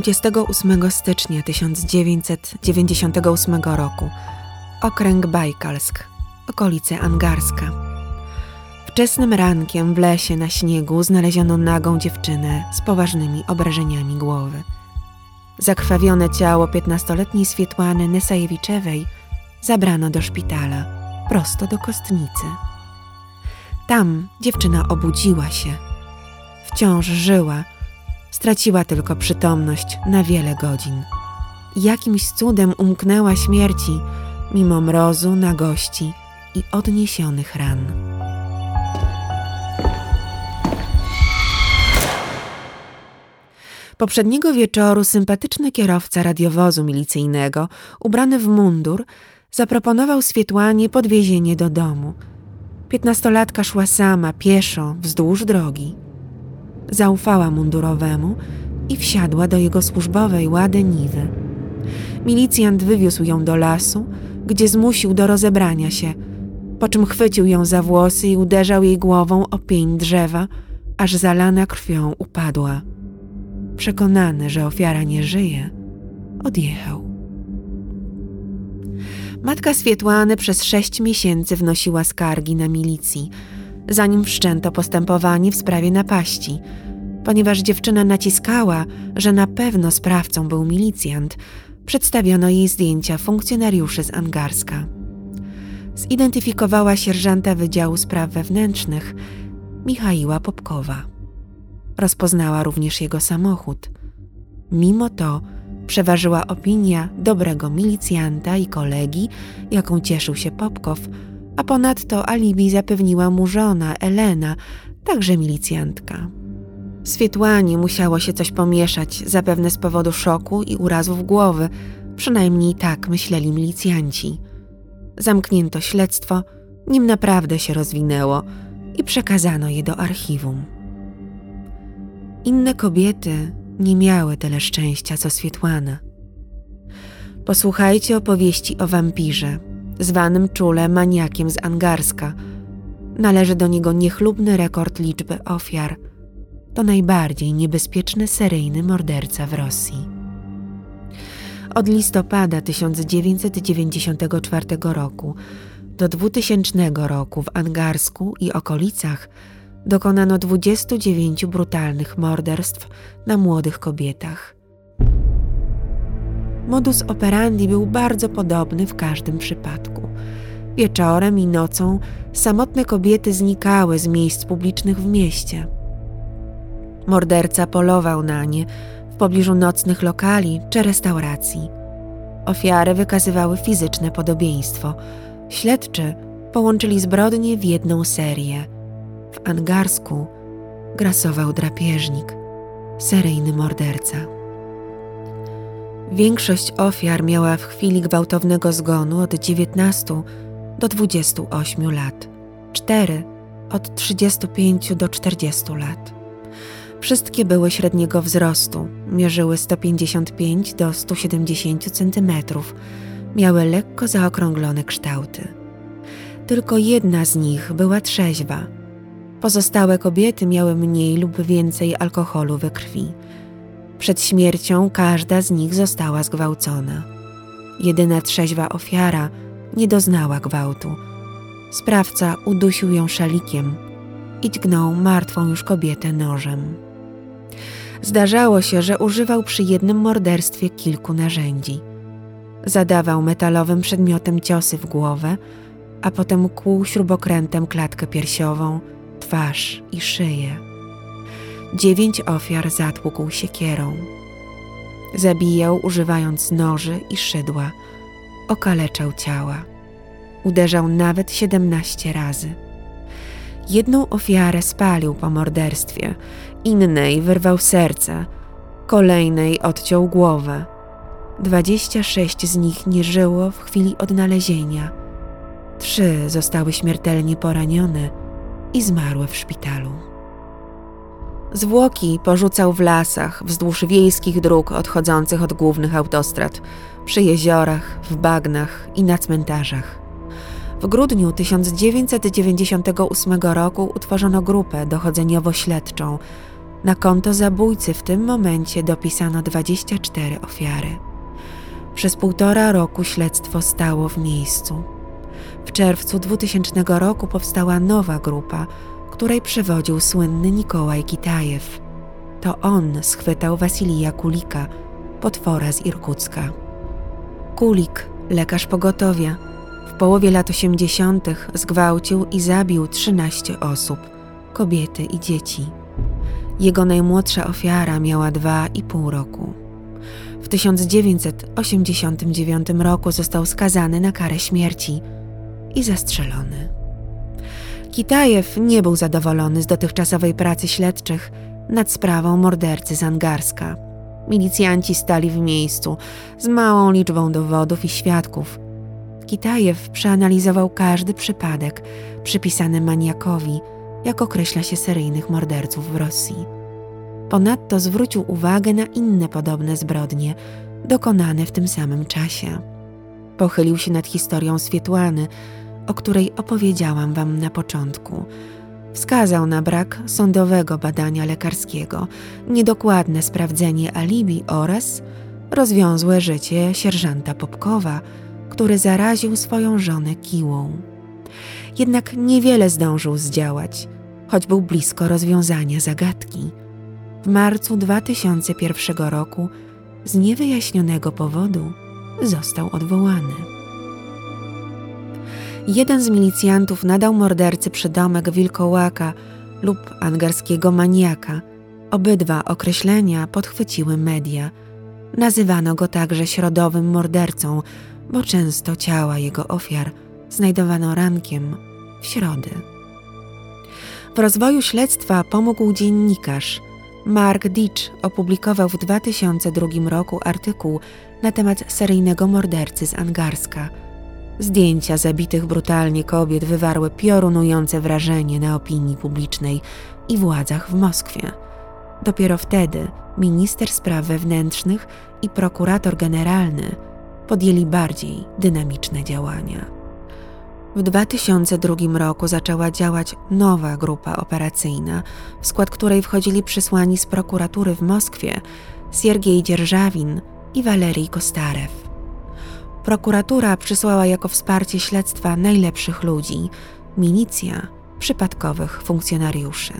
28 stycznia 1998 roku okręg Bajkalsk, okolice Angarska. Wczesnym rankiem w lesie na śniegu znaleziono nagą dziewczynę z poważnymi obrażeniami głowy. Zakrwawione ciało piętnastoletniej Swietłany Nesajewiczewej zabrano do szpitala, prosto do kostnicy. Tam dziewczyna obudziła się. Wciąż żyła, straciła tylko przytomność na wiele godzin. Jakimś cudem umknęła śmierci, mimo mrozu, nagości i odniesionych ran. Poprzedniego wieczoru sympatyczny kierowca radiowozu milicyjnego, ubrany w mundur, zaproponował Swietłanie podwiezienie do domu. Piętnastolatka szła sama, pieszo, wzdłuż drogi. Zaufała mundurowemu i wsiadła do jego służbowej łady niwy. Milicjant wywiózł ją do lasu, gdzie zmusił do rozebrania się, po czym chwycił ją za włosy i uderzał jej głową o pień drzewa, aż zalana krwią upadła. Przekonany, że ofiara nie żyje, odjechał. Matka Swietłany przez sześć miesięcy wnosiła skargi na milicji, zanim wszczęto postępowanie w sprawie napaści, ponieważ dziewczyna naciskała, że na pewno sprawcą był milicjant. Przedstawiono jej zdjęcia funkcjonariuszy z Angarska. Zidentyfikowała sierżanta Wydziału Spraw Wewnętrznych Michaiła Popkowa. Rozpoznała również jego samochód. Mimo to przeważyła opinia dobrego milicjanta i kolegi, jaką cieszył się Popkow, a ponadto alibi zapewniła mu żona Elena, także milicjantka. Swietłanie musiało się coś pomieszać, zapewne z powodu szoku i urazów głowy, przynajmniej tak myśleli milicjanci. Zamknięto śledztwo, nim naprawdę się rozwinęło i przekazano je do archiwum. Inne kobiety nie miały tyle szczęścia co Swietłana. Posłuchajcie opowieści o wampirze, zwanym czule maniakiem z Angarska. Należy do niego niechlubny rekord liczby ofiar. To najbardziej niebezpieczny seryjny morderca w Rosji. Od listopada 1994 roku do 2000 roku w Angarsku i okolicach dokonano 29 brutalnych morderstw na młodych kobietach. Modus operandi był bardzo podobny w każdym przypadku. Wieczorem i nocą samotne kobiety znikały z miejsc publicznych w mieście. Morderca polował na nie w pobliżu nocnych lokali czy restauracji. Ofiary wykazywały fizyczne podobieństwo. Śledczy połączyli zbrodnie w jedną serię – w Angarsku grasował drapieżnik, seryjny morderca. Większość ofiar miała w chwili gwałtownego zgonu od 19 do 28 lat, cztery od 35 do 40 lat. Wszystkie były średniego wzrostu, mierzyły 155 do 170 cm, miały lekko zaokrąglone kształty. Tylko jedna z nich była trzeźwa – Pozostałe kobiety miały mniej lub więcej alkoholu we krwi. Przed śmiercią każda z nich została zgwałcona. Jedyna trzeźwa ofiara nie doznała gwałtu. Sprawca udusił ją szalikiem i dźgnął martwą już kobietę nożem. Zdarzało się, że używał przy jednym morderstwie kilku narzędzi. Zadawał metalowym przedmiotem ciosy w głowę, a potem kłuł śrubokrętem klatkę piersiową – twarz i szyję. Dziewięć ofiar zatłukł siekierą. Zabijał używając noży i szydła. Okaleczał ciała. Uderzał nawet siedemnaście razy. Jedną ofiarę spalił po morderstwie, innej wyrwał serce, kolejnej odciął głowę. Dwadzieścia sześć z nich nie żyło w chwili odnalezienia. Trzy zostały śmiertelnie poranione, i zmarły w szpitalu. Zwłoki porzucał w lasach, wzdłuż wiejskich dróg odchodzących od głównych autostrad, przy jeziorach, w bagnach i na cmentarzach. W grudniu 1998 roku utworzono grupę dochodzeniowo-śledczą, Na konto zabójcy w tym momencie dopisano 24 ofiary. Przez półtora roku śledztwo stało w miejscu. W czerwcu 2000 roku powstała nowa grupa, której przewodził słynny Nikołaj Kitajew. To on schwytał Wasilija Kulika, potwora z Irkucka. Kulik, lekarz pogotowia, w połowie lat 80. zgwałcił i zabił 13 osób, kobiety i dzieci. Jego najmłodsza ofiara miała dwa i pół roku. W 1989 roku został skazany na karę śmierci i zastrzelony. Kitajew nie był zadowolony z dotychczasowej pracy śledczych nad sprawą mordercy z Angarska. Milicjanci stali w miejscu z małą liczbą dowodów i świadków. Kitajew przeanalizował każdy przypadek przypisany maniakowi, jak określa się seryjnych morderców w Rosji. Ponadto zwrócił uwagę na inne podobne zbrodnie, dokonane w tym samym czasie. Pochylił się nad historią Swietłany, o której opowiedziałam Wam na początku. Wskazał na brak sądowego badania lekarskiego, niedokładne sprawdzenie alibi oraz rozwiązłe życie sierżanta Popkowa, który zaraził swoją żonę kiłą. Jednak niewiele zdążył zdziałać, choć był blisko rozwiązania zagadki. W marcu 2001 roku z niewyjaśnionego powodu został odwołany. Jeden z milicjantów nadał mordercy przydomek wilkołaka lub angarskiego maniaka. Obydwa określenia podchwyciły media. Nazywano go także środowym mordercą, bo często ciała jego ofiar znajdowano rankiem w środy. W rozwoju śledztwa pomógł dziennikarz. Mark Ditch opublikował w 2002 roku artykuł na temat seryjnego mordercy z Angarska – Zdjęcia zabitych brutalnie kobiet wywarły piorunujące wrażenie na opinii publicznej i władzach w Moskwie. Dopiero wtedy minister spraw wewnętrznych i prokurator generalny podjęli bardziej dynamiczne działania. W 2002 roku zaczęła działać nowa grupa operacyjna, w skład której wchodzili przysłani z prokuratury w Moskwie Siergiej Dzierżawin i Walerii Kostarew. Prokuratura przysłała jako wsparcie śledztwa najlepszych ludzi, milicja przypadkowych funkcjonariuszy.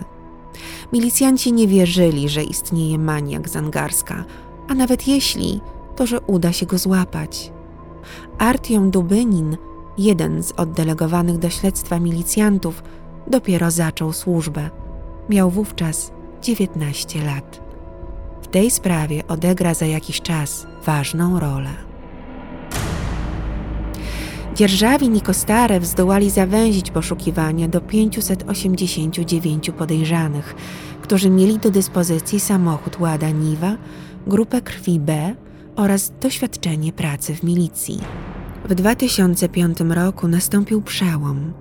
Milicjanci nie wierzyli, że istnieje maniak z Angarska, a nawet jeśli, to że uda się go złapać. Artiom Dubynin, jeden z oddelegowanych do śledztwa milicjantów, dopiero zaczął służbę. Miał wówczas 19 lat. W tej sprawie odegra za jakiś czas ważną rolę. Dzierżawin i Kostarew zdołali zawęzić poszukiwania do 589 podejrzanych, którzy mieli do dyspozycji samochód Łada Niwa, grupę krwi B oraz doświadczenie pracy w milicji. W 2005 roku nastąpił przełom.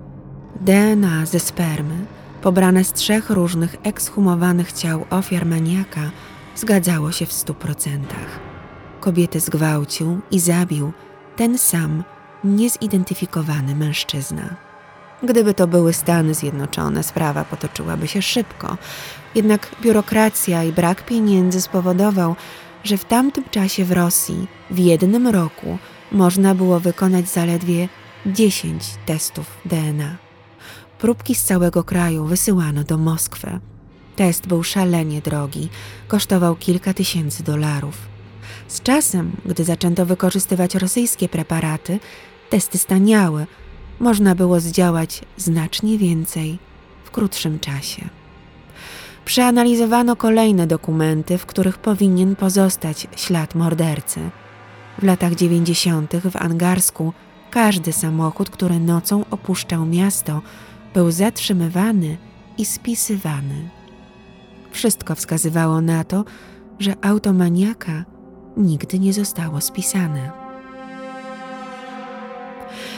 DNA ze spermy, pobrane z trzech różnych ekshumowanych ciał ofiar maniaka, zgadzało się w stu procentach. Kobiety zgwałcił i zabił ten sam niezidentyfikowany mężczyzna. Gdyby to były Stany Zjednoczone, sprawa potoczyłaby się szybko. Jednak biurokracja i brak pieniędzy spowodował, że w tamtym czasie w Rosji w jednym roku można było wykonać zaledwie 10 testów DNA. Próbki z całego kraju wysyłano do Moskwy. Test był szalenie drogi, kosztował kilka tysięcy dolarów. Z czasem, gdy zaczęto wykorzystywać rosyjskie preparaty, testy staniały, można było zdziałać znacznie więcej w krótszym czasie. Przeanalizowano kolejne dokumenty, w których powinien pozostać ślad mordercy. W latach dziewięćdziesiątych w Angarsku każdy samochód, który nocą opuszczał miasto, był zatrzymywany i spisywany. Wszystko wskazywało na to, że automaniaka nigdy nie zostało spisane.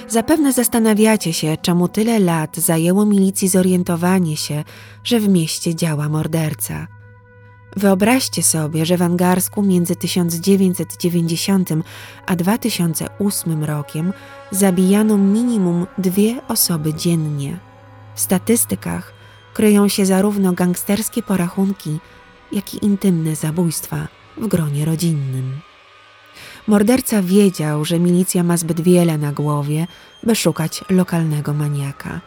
Zapewne zastanawiacie się, czemu tyle lat zajęło milicji zorientowanie się, że w mieście działa morderca. Wyobraźcie sobie, że w Angarsku między 1990 a 2008 rokiem zabijano minimum dwie osoby dziennie. W statystykach kryją się zarówno gangsterskie porachunki, jak i intymne zabójstwa w gronie rodzinnym. Morderca wiedział, że milicja ma zbyt wiele na głowie, by szukać lokalnego maniaka.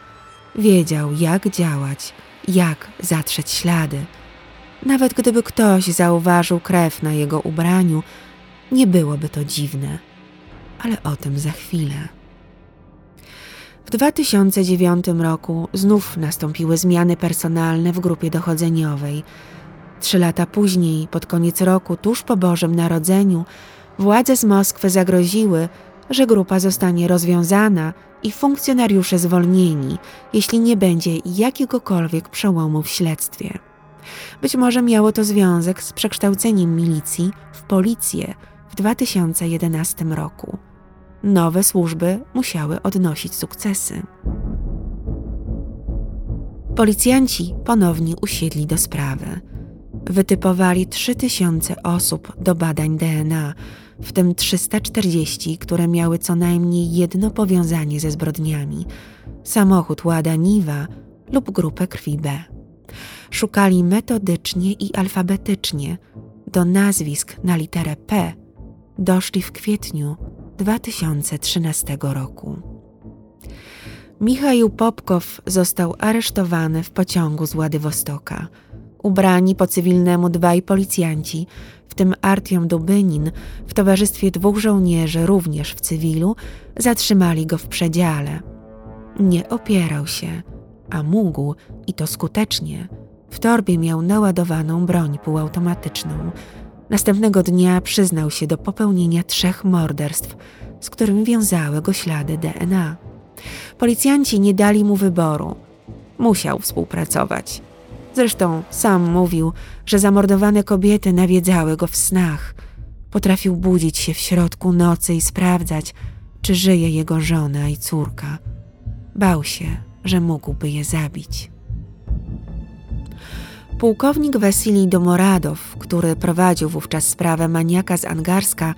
Wiedział, jak działać, jak zatrzeć ślady. Nawet gdyby ktoś zauważył krew na jego ubraniu, nie byłoby to dziwne. Ale o tym za chwilę. W 2009 roku znów nastąpiły zmiany personalne w grupie dochodzeniowej. Trzy lata później, pod koniec roku, tuż po Bożym Narodzeniu, władze z Moskwy zagroziły, że grupa zostanie rozwiązana i funkcjonariusze zwolnieni, jeśli nie będzie jakiegokolwiek przełomu w śledztwie. Być może miało to związek z przekształceniem milicji w policję w 2011 roku. Nowe służby musiały odnosić sukcesy. Policjanci ponownie usiedli do sprawy. Wytypowali 3000 osób do badań DNA, w tym 340, które miały co najmniej jedno powiązanie ze zbrodniami samochód Łada Niwa lub grupę krwi B. Szukali metodycznie i alfabetycznie. Do nazwisk na literę P doszli w kwietniu 2013 roku. Michał Popkow został aresztowany w pociągu z Władywostoka. Ubrani po cywilnemu dwaj policjanci, tym Artiom Dubynin, w towarzystwie dwóch żołnierzy, również w cywilu, zatrzymali go w przedziale. Nie opierał się, a mógł, i to skutecznie. W torbie miał naładowaną broń półautomatyczną, Następnego dnia przyznał się do popełnienia trzech morderstw, z którymi wiązały go ślady DNA. Policjanci nie dali mu wyboru. Musiał współpracować. Zresztą sam mówił, że zamordowane kobiety nawiedzały go w snach. Potrafił budzić się w środku nocy i sprawdzać, czy żyje jego żona i córka. Bał się, że mógłby je zabić. Pułkownik Wasilij Domoradow, który prowadził wówczas sprawę maniaka z Angarska,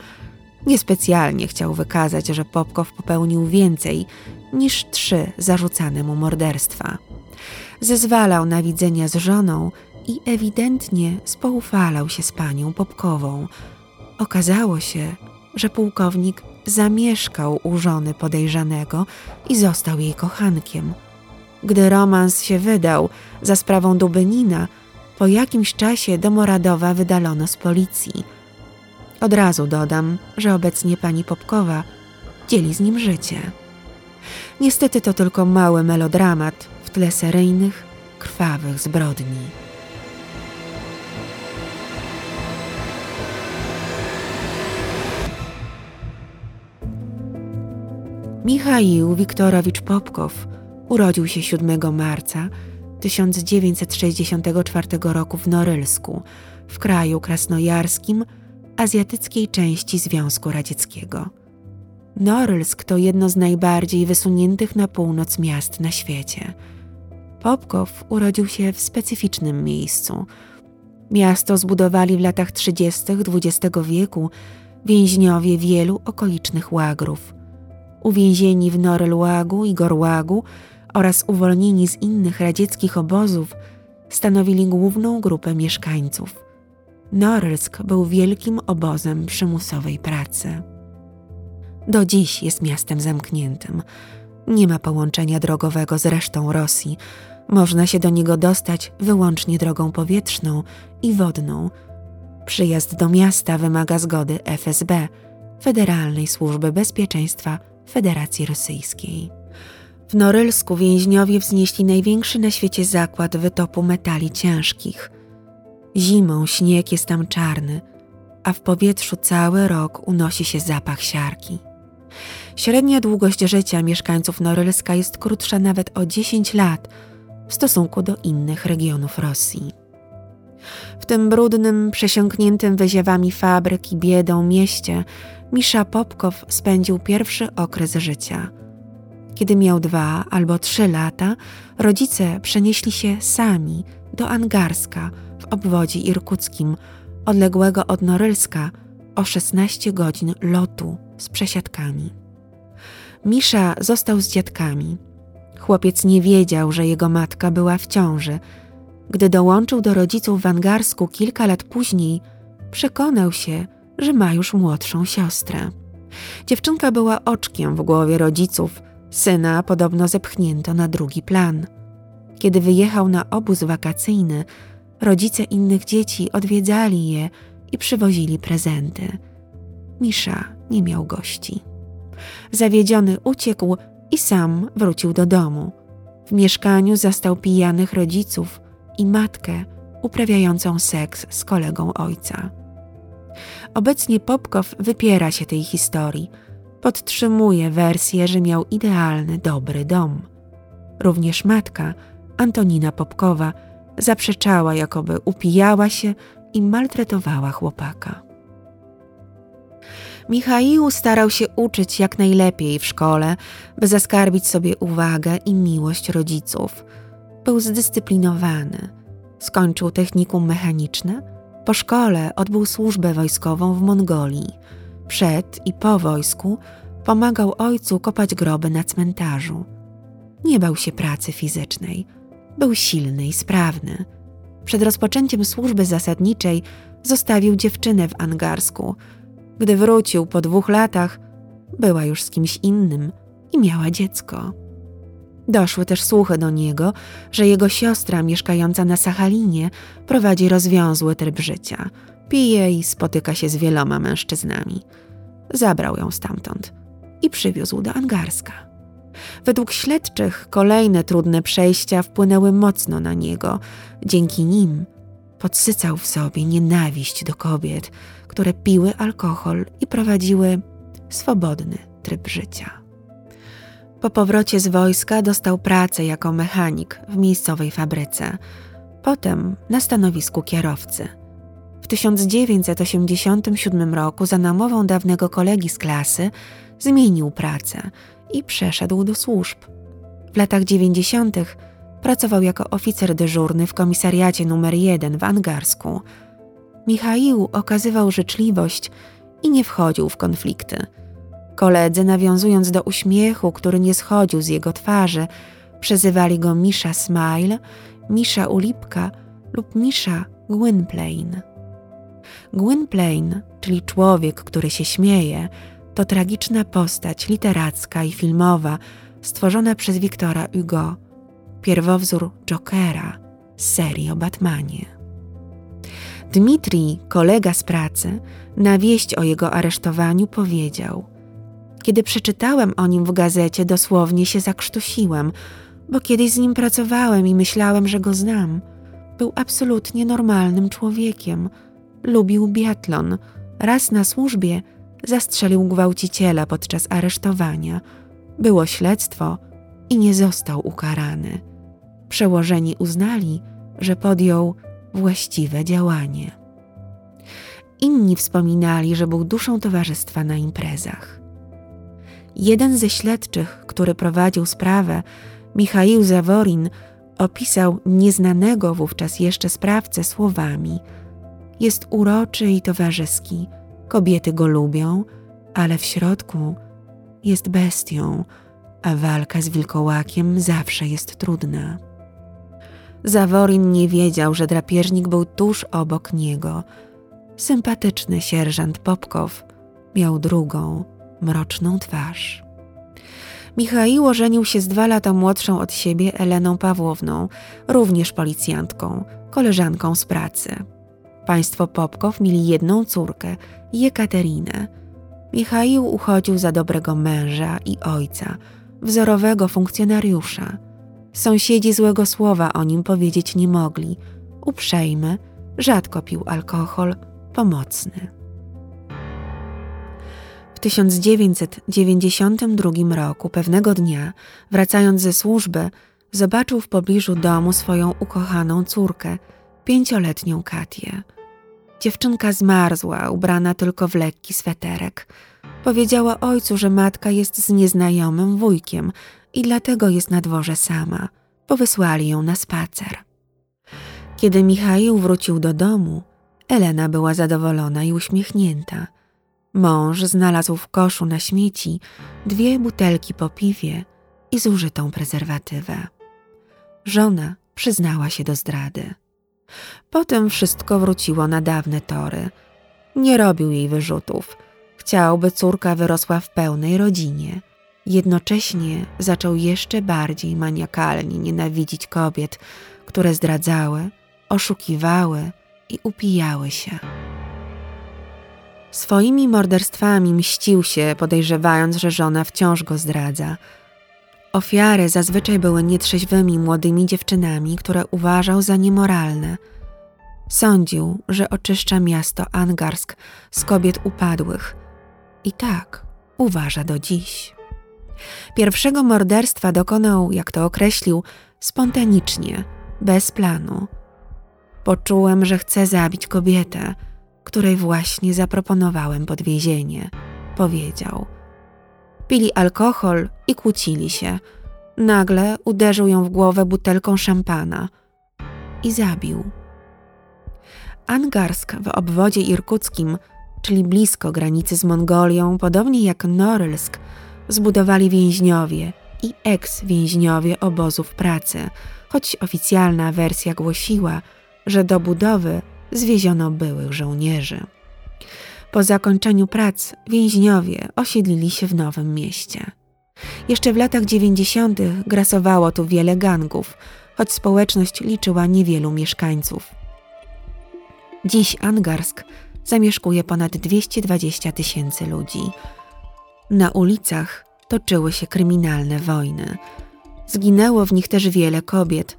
niespecjalnie chciał wykazać, że Popkow popełnił więcej niż trzy zarzucane mu morderstwa. Zezwalał na widzenia z żoną i ewidentnie spoufalał się z panią Popkową. Okazało się, że pułkownik zamieszkał u żony podejrzanego i został jej kochankiem. Gdy romans się wydał za sprawą Dubynina, po jakimś czasie Domoradowa wydalono z policji. Od razu dodam, że obecnie pani Popkowa dzieli z nim życie. Niestety to tylko mały melodramat w tle seryjnych, krwawych zbrodni. Michał Wiktorowicz Popkow urodził się 7 marca 1964 roku w Norylsku, w kraju krasnojarskim, azjatyckiej części Związku Radzieckiego. Norylsk to jedno z najbardziej wysuniętych na północ miast na świecie. Popkow urodził się w specyficznym miejscu. Miasto zbudowali w latach 30. XX wieku więźniowie wielu okolicznych łagrów. Uwięzieni w Norylłagu i Gorłagu oraz uwolnieni z innych radzieckich obozów stanowili główną grupę mieszkańców. Norylsk był wielkim obozem przymusowej pracy. Do dziś jest miastem zamkniętym. Nie ma połączenia drogowego z resztą Rosji. Można się do niego dostać wyłącznie drogą powietrzną i wodną. Przyjazd do miasta wymaga zgody FSB, Federalnej Służby Bezpieczeństwa Federacji Rosyjskiej. W Norylsku więźniowie wznieśli największy na świecie zakład wytopu metali ciężkich. Zimą śnieg jest tam czarny, a w powietrzu cały rok unosi się zapach siarki. Średnia długość życia mieszkańców Norylska jest krótsza nawet o 10 lat w stosunku do innych regionów Rosji. W tym brudnym, przesiąkniętym wyziewami fabryk i biedą mieście Misza Popkow spędził pierwszy okres życia – kiedy miał dwa albo trzy lata, rodzice przenieśli się sami do Angarska w obwodzie irkuckim, odległego od Norylska o 16 godzin lotu z przesiadkami. Misza został z dziadkami. Chłopiec nie wiedział, że jego matka była w ciąży. Gdy dołączył do rodziców w Angarsku kilka lat później, przekonał się, że ma już młodszą siostrę. Dziewczynka była oczkiem w głowie rodziców, syna podobno zepchnięto na drugi plan. Kiedy wyjechał na obóz wakacyjny, rodzice innych dzieci odwiedzali je i przywozili prezenty. Misza nie miał gości. Zawiedziony uciekł i sam wrócił do domu. W mieszkaniu zastał pijanych rodziców i matkę uprawiającą seks z kolegą ojca. Obecnie Popkow wypiera się tej historii. Podtrzymuje wersję, że miał idealny, dobry dom. Również matka, Antonina Popkowa, zaprzeczała, jakoby upijała się i maltretowała chłopaka. Michaił starał się uczyć jak najlepiej w szkole, by zaskarbić sobie uwagę i miłość rodziców. Był zdyscyplinowany. Skończył technikum mechaniczne. Po szkole odbył służbę wojskową w Mongolii. Przed i po wojsku pomagał ojcu kopać groby na cmentarzu. Nie bał się pracy fizycznej. Był silny i sprawny. Przed rozpoczęciem służby zasadniczej zostawił dziewczynę w Angarsku – gdy wrócił po dwóch latach, była już z kimś innym i miała dziecko. Doszły też słuchy do niego, że jego siostra mieszkająca na Sachalinie prowadzi rozwiązły tryb życia. Pije i spotyka się z wieloma mężczyznami. Zabrał ją stamtąd i przywiózł do Angarska. Według śledczych kolejne trudne przejścia wpłynęły mocno na niego. Dzięki nim podsycał w sobie nienawiść do kobiet, które piły alkohol i prowadziły swobodny tryb życia. Po powrocie z wojska dostał pracę jako mechanik w miejscowej fabryce, potem na stanowisku kierowcy. W 1987 roku za namową dawnego kolegi z klasy zmienił pracę i przeszedł do służb. W latach 90. pracował jako oficer dyżurny w komisariacie numer 1 w Angarsku – Michaił okazywał życzliwość i nie wchodził w konflikty. Koledzy, nawiązując do uśmiechu, który nie schodził z jego twarzy, przezywali go Misza Smile, Misza Ulipka lub Misza Gwynplaine. Gwynplaine, czyli człowiek, który się śmieje, to tragiczna postać literacka i filmowa stworzona przez Wiktora Hugo, pierwowzór Jokera z serii o Batmanie. Dmitrij, kolega z pracy, na wieść o jego aresztowaniu powiedział: Kiedy przeczytałem o nim w gazecie, dosłownie się zakrztusiłem, bo kiedyś z nim pracowałem i myślałem, że go znam. Był absolutnie normalnym człowiekiem. Lubił biatlon. Raz na służbie zastrzelił gwałciciela podczas aresztowania. Było śledztwo i nie został ukarany. Przełożeni uznali, że podjął właściwe działanie. Inni wspominali, że był duszą towarzystwa na imprezach. Jeden ze śledczych, który prowadził sprawę, Michał Zaworin, opisał nieznanego wówczas jeszcze sprawcę słowami: Jest uroczy i towarzyski, kobiety go lubią, ale w środku jest bestią, a walka z wilkołakiem zawsze jest trudna. Zaworin nie wiedział, że drapieżnik był tuż obok niego. Sympatyczny sierżant Popkow miał drugą, mroczną twarz. Michaiło żenił się z dwa lata młodszą od siebie Eleną Pawłowną, również policjantką, koleżanką z pracy. Państwo Popkow mieli jedną córkę, Jekaterinę. Michaił uchodził za dobrego męża i ojca, wzorowego funkcjonariusza – Sąsiedzi złego słowa o nim powiedzieć nie mogli. Uprzejmy, rzadko pił alkohol, pomocny. W 1992 roku, pewnego dnia, wracając ze służby, zobaczył w pobliżu domu swoją ukochaną córkę, pięcioletnią Katię. Dziewczynka zmarzła, ubrana tylko w lekki sweterek. Powiedziała ojcu, że matka jest z nieznajomym wujkiem, i dlatego jest na dworze sama, bo wysłali ją na spacer. Kiedy Michał wrócił do domu, Elena była zadowolona i uśmiechnięta. Mąż znalazł w koszu na śmieci dwie butelki po piwie i zużytą prezerwatywę. Żona przyznała się do zdrady. Potem wszystko wróciło na dawne tory. Nie robił jej wyrzutów. Chciał, by córka wyrosła w pełnej rodzinie. Jednocześnie zaczął jeszcze bardziej maniakalnie nienawidzić kobiet, które zdradzały, oszukiwały i upijały się. Swoimi morderstwami mścił się, podejrzewając, że żona wciąż go zdradza. Ofiary zazwyczaj były nietrzeźwymi młodymi dziewczynami, które uważał za niemoralne. Sądził, że oczyszcza miasto Angarsk z kobiet upadłych. I tak uważa do dziś. Pierwszego morderstwa dokonał, jak to określił, spontanicznie, bez planu. Poczułem, że chcę zabić kobietę, której właśnie zaproponowałem podwiezienie, powiedział. Pili alkohol i kłócili się. Nagle uderzył ją w głowę butelką szampana i zabił. Angarsk w obwodzie irkuckim, czyli blisko granicy z Mongolią, podobnie jak Norylsk, zbudowali więźniowie i eks-więźniowie obozów pracy, choć oficjalna wersja głosiła, że do budowy zwieziono byłych żołnierzy. Po zakończeniu prac więźniowie osiedlili się w nowym mieście. Jeszcze w latach dziewięćdziesiątych grasowało tu wiele gangów, choć społeczność liczyła niewielu mieszkańców. Dziś Angarsk zamieszkuje ponad 220 tysięcy ludzi. Na ulicach toczyły się kryminalne wojny. Zginęło w nich też wiele kobiet.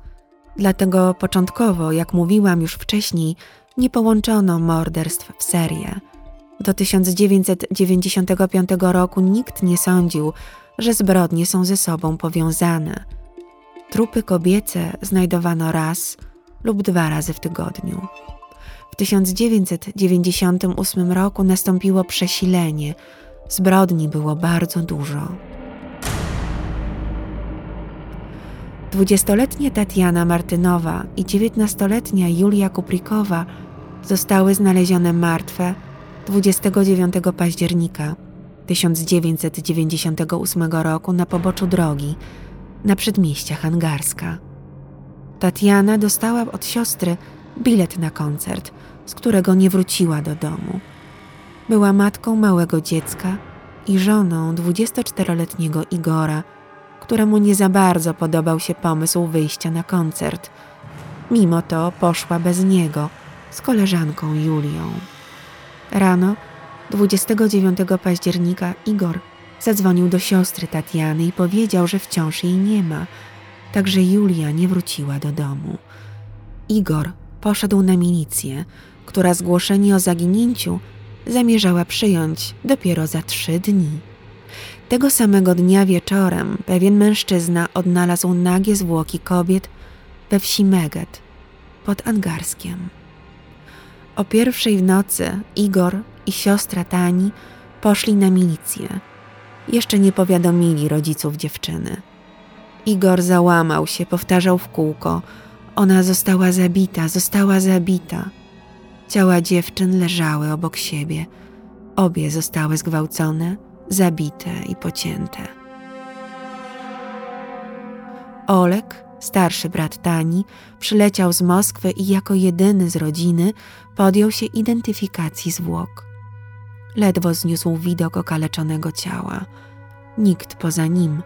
Dlatego początkowo, jak mówiłam już wcześniej, nie połączono morderstw w serię. Do 1995 roku nikt nie sądził, że zbrodnie są ze sobą powiązane. Trupy kobiece znajdowano raz lub dwa razy w tygodniu. W 1998 roku nastąpiło przesilenie. Zbrodni było bardzo dużo. Dwudziestoletnia Tatiana Martynowa i dziewiętnastoletnia Julia Kuprikowa zostały znalezione martwe 29 października 1998 roku na poboczu drogi na przedmieściach Angarska. Tatiana dostała od siostry bilet na koncert, z którego nie wróciła do domu. Była matką małego dziecka i żoną 24-letniego Igora, któremu nie za bardzo podobał się pomysł wyjścia na koncert. Mimo to poszła bez niego z koleżanką Julią. Rano 29 października Igor zadzwonił do siostry Tatiany i powiedział, że wciąż jej nie ma, także Julia nie wróciła do domu. Igor poszedł na milicję, która zgłoszenie o zaginięciu zamierzała przyjąć dopiero za trzy dni. Tego samego dnia wieczorem pewien mężczyzna odnalazł nagie zwłoki kobiet we wsi Meget pod Angarskiem. O pierwszej w nocy Igor i siostra Tani poszli na milicję. Jeszcze nie powiadomili rodziców dziewczyny. Igor załamał się, powtarzał w kółko: Ona została zabita, została zabita. Ciała dziewczyn leżały obok siebie. Obie zostały zgwałcone, zabite i pocięte. Olek, starszy brat Tani, przyleciał z Moskwy i jako jedyny z rodziny podjął się identyfikacji zwłok. Ledwo zniósł widok okaleczonego ciała. Nikt poza nim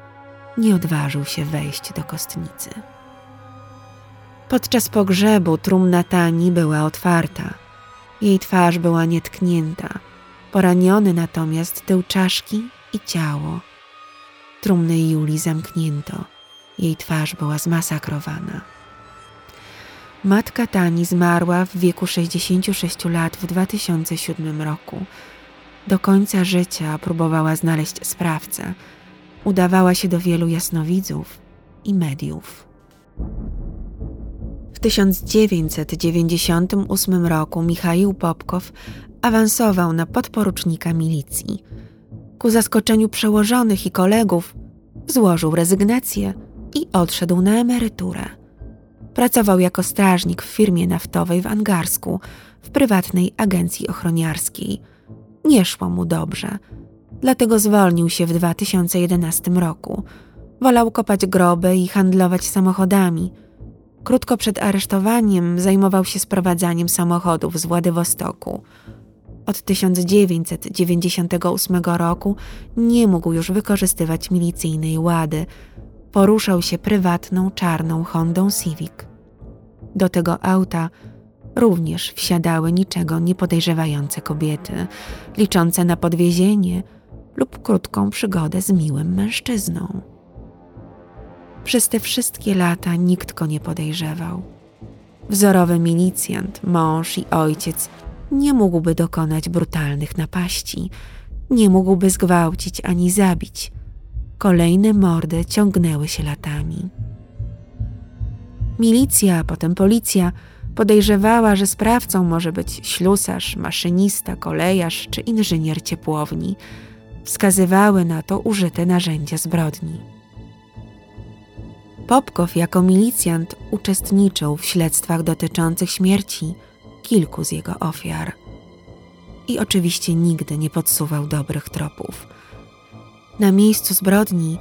nie odważył się wejść do kostnicy. Podczas pogrzebu trumna Tani była otwarta. Jej twarz była nietknięta, poraniony natomiast tył czaszki i ciało. Trumny Julii zamknięto. Jej twarz była zmasakrowana. Matka Tani zmarła w wieku 66 lat w 2007 roku. Do końca życia próbowała znaleźć sprawcę. Udawała się do wielu jasnowidzów i mediów. W 1998 roku Michał Popkow awansował na podporucznika milicji. Ku zaskoczeniu przełożonych i kolegów złożył rezygnację i odszedł na emeryturę. Pracował jako strażnik w firmie naftowej w Angarsku, w prywatnej agencji ochroniarskiej. Nie szło mu dobrze, dlatego zwolnił się w 2011 roku. Wolał kopać groby i handlować samochodami. Krótko przed aresztowaniem zajmował się sprowadzaniem samochodów z Władywostoku. Od 1998 roku nie mógł już wykorzystywać milicyjnej łady. Poruszał się prywatną czarną Hondą Civic. Do tego auta również wsiadały niczego nie podejrzewające kobiety, liczące na podwiezienie lub krótką przygodę z miłym mężczyzną. Przez te wszystkie lata nikt go nie podejrzewał. Wzorowy milicjant, mąż i ojciec nie mógłby dokonać brutalnych napaści, nie mógłby zgwałcić ani zabić. Kolejne mordy ciągnęły się latami. Milicja, potem policja podejrzewała, że sprawcą może być ślusarz, maszynista, kolejarz czy inżynier ciepłowni. Wskazywały na to użyte narzędzia zbrodni. Popkow jako milicjant uczestniczył w śledztwach dotyczących śmierci kilku z jego ofiar. I oczywiście nigdy nie podsuwał dobrych tropów. Na miejscu zbrodni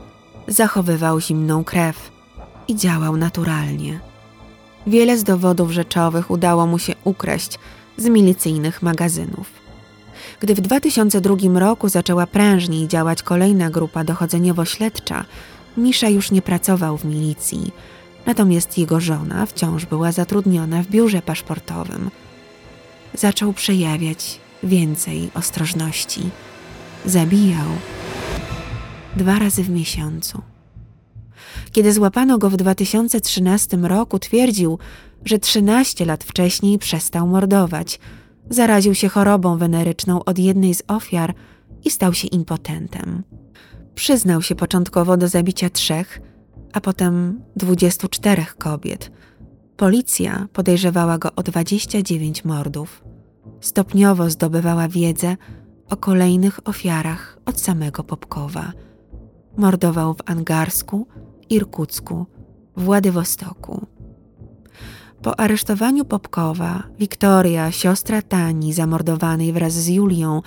zachowywał zimną krew i działał naturalnie. Wiele z dowodów rzeczowych udało mu się ukraść z milicyjnych magazynów. Gdy w 2002 roku zaczęła prężniej działać kolejna grupa dochodzeniowo-śledcza, Misza już nie pracował w milicji, natomiast jego żona wciąż była zatrudniona w biurze paszportowym. Zaczął przejawiać więcej ostrożności. Zabijał dwa razy w miesiącu. Kiedy złapano go w 2013 roku, twierdził, że 13 lat wcześniej przestał mordować. Zaraził się chorobą weneryczną od jednej z ofiar i stał się impotentem. Przyznał się początkowo do zabicia trzech, a potem 24 kobiet. Policja podejrzewała go o 29 mordów. Stopniowo zdobywała wiedzę o kolejnych ofiarach od samego Popkowa. Mordował w Angarsku, Irkucku, Władywostoku. Po aresztowaniu Popkowa, Wiktoria, siostra Tani, zamordowanej wraz z Julią,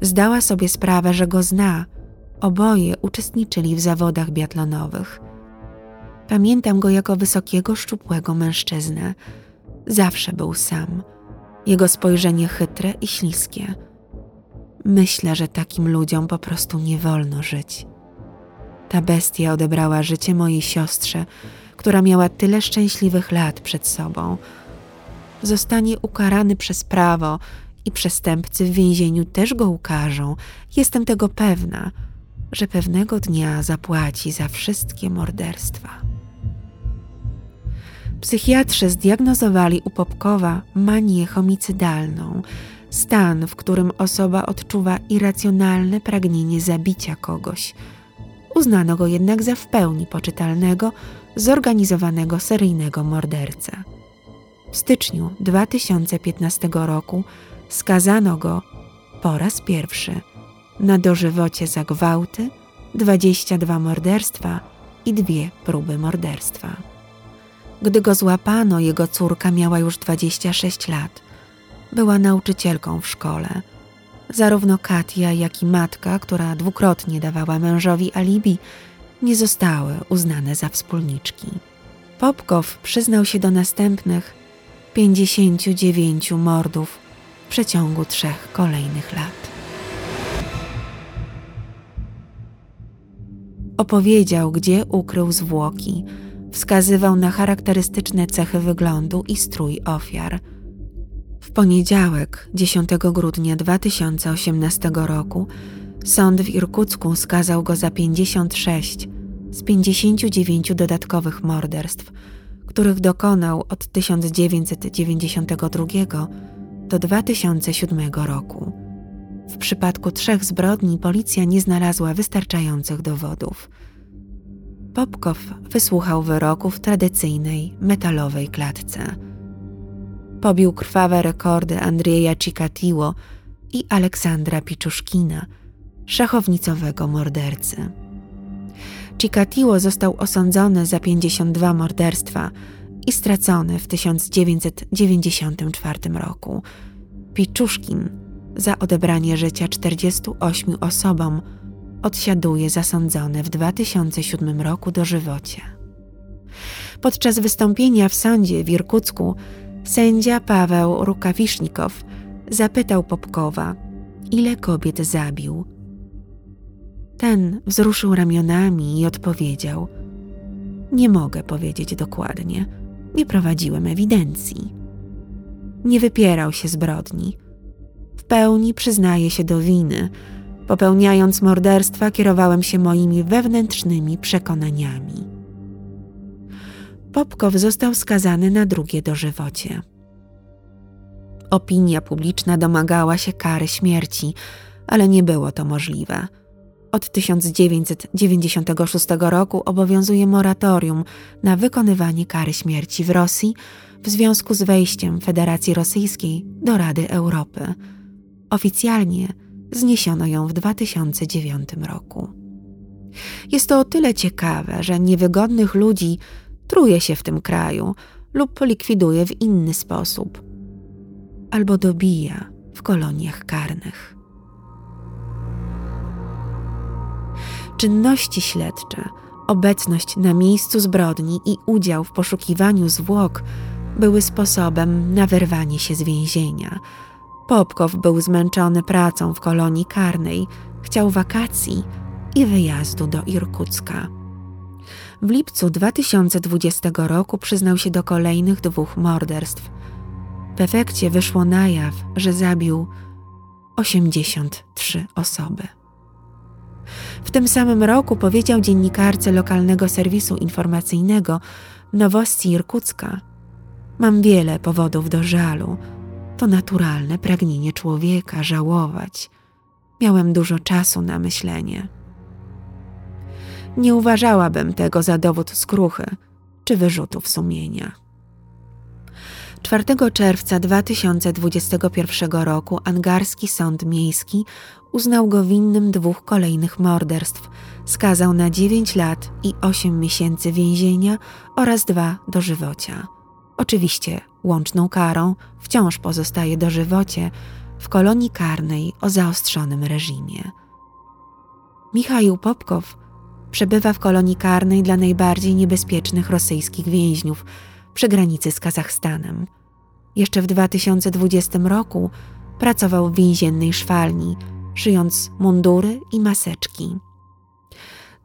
zdała sobie sprawę, że go zna – Oboje uczestniczyli w zawodach biatlonowych. Pamiętam go jako wysokiego, szczupłego mężczyznę. Zawsze był sam. Jego spojrzenie chytre i śliskie. Myślę, że takim ludziom po prostu nie wolno żyć. Ta bestia odebrała życie mojej siostrze, która miała tyle szczęśliwych lat przed sobą. Zostanie ukarany przez prawo i przestępcy w więzieniu też go ukarzą. Jestem tego pewna że pewnego dnia zapłaci za wszystkie morderstwa. Psychiatrzy zdiagnozowali u Popkowa manię homicydalną, stan, w którym osoba odczuwa irracjonalne pragnienie zabicia kogoś. Uznano go jednak za w pełni poczytalnego, zorganizowanego seryjnego mordercę. W styczniu 2015 roku skazano go po raz pierwszy na dożywocie za gwałty, 22 morderstwa i dwie próby morderstwa. Gdy go złapano, jego córka miała już 26 lat. Była nauczycielką w szkole. Zarówno Katia, jak i matka, która dwukrotnie dawała mężowi alibi, nie zostały uznane za wspólniczki. Popkow przyznał się do następnych 59 mordów w przeciągu trzech kolejnych lat. Opowiedział, gdzie ukrył zwłoki, wskazywał na charakterystyczne cechy wyglądu i strój ofiar. W poniedziałek, 10 grudnia 2018 roku, sąd w Irkucku skazał go za 56 z 59 dodatkowych morderstw, których dokonał od 1992 do 2007 roku. W przypadku trzech zbrodni policja nie znalazła wystarczających dowodów. Popkow wysłuchał wyroku w tradycyjnej, metalowej klatce. Pobił krwawe rekordy Andrzeja Cikatiło i Aleksandra Piczuszkina, szachownicowego mordercy. Cikatiło został osądzony za 52 morderstwa i stracony w 1994 roku. Piczuszkin za odebranie życia 48 osobom odsiaduje zasądzone w 2007 roku dożywocie. Podczas wystąpienia w sądzie w Irkucku sędzia Paweł Rukawisznikow zapytał Popkowa, ile kobiet zabił. Ten wzruszył ramionami i odpowiedział: Nie mogę powiedzieć dokładnie, nie prowadziłem ewidencji. Nie wypierał się zbrodni. Pełni przyznaje się do winy. Popełniając morderstwa, kierowałem się moimi wewnętrznymi przekonaniami. Popkow został skazany na drugie dożywocie. Opinia publiczna domagała się kary śmierci, ale nie było to możliwe. Od 1996 roku obowiązuje moratorium na wykonywanie kary śmierci w Rosji w związku z wejściem Federacji Rosyjskiej do Rady Europy. Oficjalnie zniesiono ją w 2009 roku. Jest to o tyle ciekawe, że niewygodnych ludzi truje się w tym kraju lub likwiduje w inny sposób, albo dobija w koloniach karnych. Czynności śledcze, obecność na miejscu zbrodni i udział w poszukiwaniu zwłok były sposobem na wyrwanie się z więzienia. Popkow był zmęczony pracą w kolonii karnej, chciał wakacji i wyjazdu do Irkucka. W lipcu 2020 roku przyznał się do kolejnych dwóch morderstw. W efekcie wyszło na jaw, że zabił 83 osoby. W tym samym roku powiedział dziennikarce lokalnego serwisu informacyjnego Nowości Irkucka: Mam wiele powodów do żalu. To naturalne pragnienie człowieka żałować. Miałem dużo czasu na myślenie. Nie uważałabym tego za dowód skruchy czy wyrzutów sumienia. 4 czerwca 2021 roku angarski sąd miejski uznał go winnym dwóch kolejnych morderstw. Skazał na 9 lat i 8 miesięcy więzienia oraz dwa dożywocia. Oczywiście łączną karą wciąż pozostaje dożywocie w kolonii karnej o zaostrzonym reżimie. Michał Popkow przebywa w kolonii karnej dla najbardziej niebezpiecznych rosyjskich więźniów przy granicy z Kazachstanem. Jeszcze w 2020 roku pracował w więziennej szwalni, szyjąc mundury i maseczki.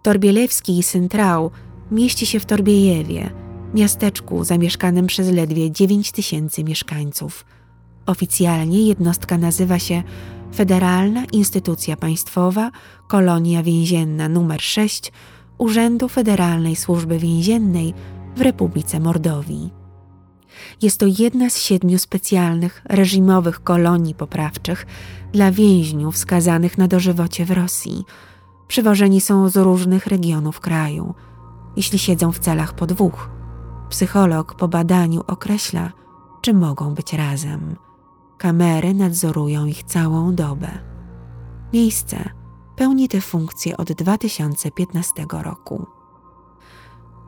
Torbielewski Syntrał mieści się w Torbiejewie, miasteczku zamieszkanym przez ledwie 9 tysięcy mieszkańców. Oficjalnie jednostka nazywa się Federalna Instytucja Państwowa, Kolonia Więzienna nr 6 Urzędu Federalnej Służby Więziennej w Republice Mordowii. Jest to jedna z siedmiu specjalnych reżimowych kolonii poprawczych dla więźniów skazanych na dożywocie w Rosji. Przywożeni są z różnych regionów kraju. Jeśli siedzą w celach po dwóch, psycholog po badaniu określa, czy mogą być razem. Kamery nadzorują ich całą dobę. Miejsce pełni tę funkcję od 2015 roku.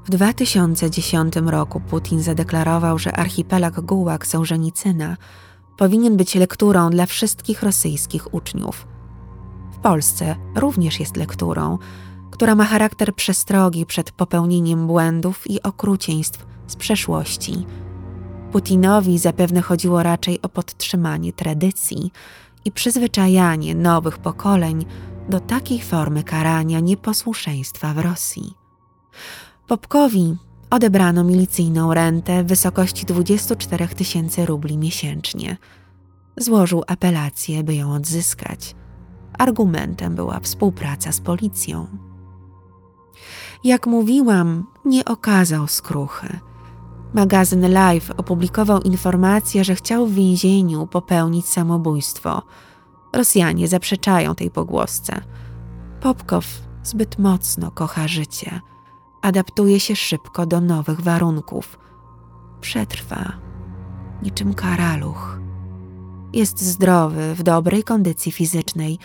W 2010 roku Putin zadeklarował, że archipelag Gułak Sołżenicyna powinien być lekturą dla wszystkich rosyjskich uczniów. W Polsce również jest lekturą, która ma charakter przestrogi przed popełnieniem błędów i okrucieństw z przeszłości. Putinowi zapewne chodziło raczej o podtrzymanie tradycji i przyzwyczajanie nowych pokoleń do takiej formy karania nieposłuszeństwa w Rosji. Popkowi odebrano milicyjną rentę w wysokości 24 tysięcy rubli miesięcznie. Złożył apelację, by ją odzyskać. Argumentem była współpraca z policją. Jak mówiłam, nie okazał skruchy. Magazyn Life opublikował informację, że chciał w więzieniu popełnić samobójstwo. Rosjanie zaprzeczają tej pogłosce. Popkow zbyt mocno kocha życie – adaptuje się szybko do nowych warunków. Przetrwa, niczym karaluch. Jest zdrowy, w dobrej kondycji fizycznej.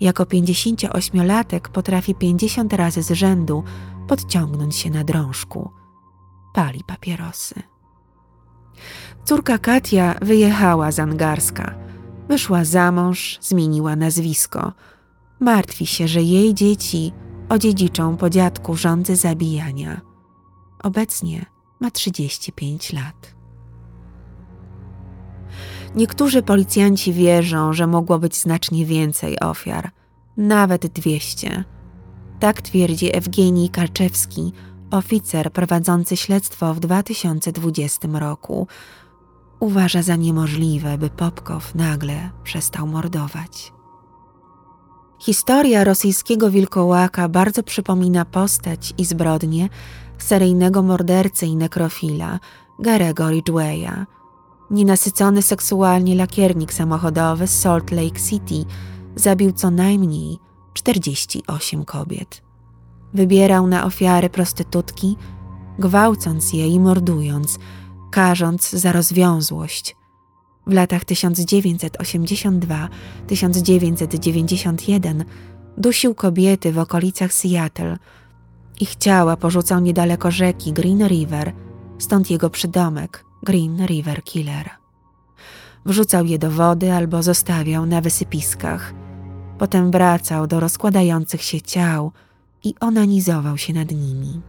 Jako 58-latek potrafi 50 razy z rzędu podciągnąć się na drążku. Pali papierosy. Córka Katia wyjechała z Angarska. Wyszła za mąż, zmieniła nazwisko. Martwi się, że jej dzieci odziedziczą po dziadku rządzy zabijania. Obecnie ma 35 lat. Niektórzy policjanci wierzą, że mogło być znacznie więcej ofiar, nawet 200. Tak twierdzi Ewgenij Karczewski, oficer prowadzący śledztwo w 2020 roku. Uważa za niemożliwe, by Popkow nagle przestał mordować. Historia rosyjskiego wilkołaka bardzo przypomina postać i zbrodnie seryjnego mordercy i nekrofila Garego Ridgwaya. Nienasycony seksualnie lakiernik samochodowy z Salt Lake City zabił co najmniej 48 kobiet. Wybierał na ofiary prostytutki, gwałcąc je i mordując, karząc za rozwiązłość – w latach 1982-1991 dusił kobiety w okolicach Seattle. Ich ciała porzucał niedaleko rzeki Green River, stąd jego przydomek Green River Killer. Wrzucał je do wody albo zostawiał na wysypiskach. Potem wracał do rozkładających się ciał i onanizował się nad nimi.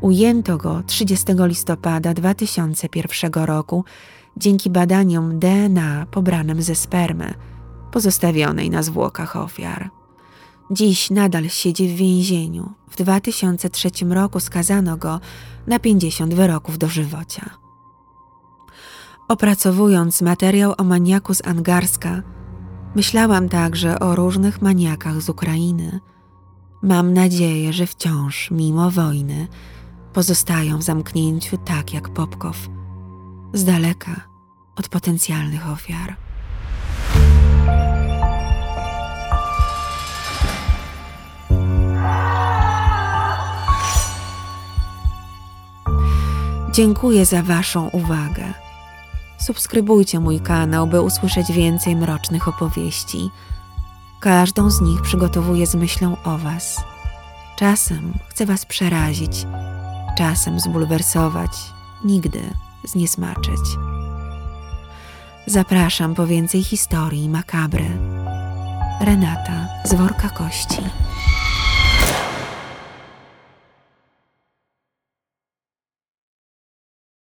Ujęto go 30 listopada 2001 roku dzięki badaniom DNA pobranym ze spermy pozostawionej na zwłokach ofiar. Dziś nadal siedzi w więzieniu. W 2003 roku skazano go na 50 wyroków dożywocia. Opracowując materiał o maniaku z Angarska, myślałam także o różnych maniakach z Ukrainy. Mam nadzieję, że wciąż, mimo wojny, pozostają w zamknięciu tak jak Popkow – z daleka od potencjalnych ofiar. Dziękuję za Waszą uwagę. Subskrybujcie mój kanał, by usłyszeć więcej mrocznych opowieści. Każdą z nich przygotowuję z myślą o Was. Czasem chcę Was przerazić, czasem zbulwersować, nigdy zniesmaczyć. Zapraszam po więcej historii makabry. Renata z worka kości.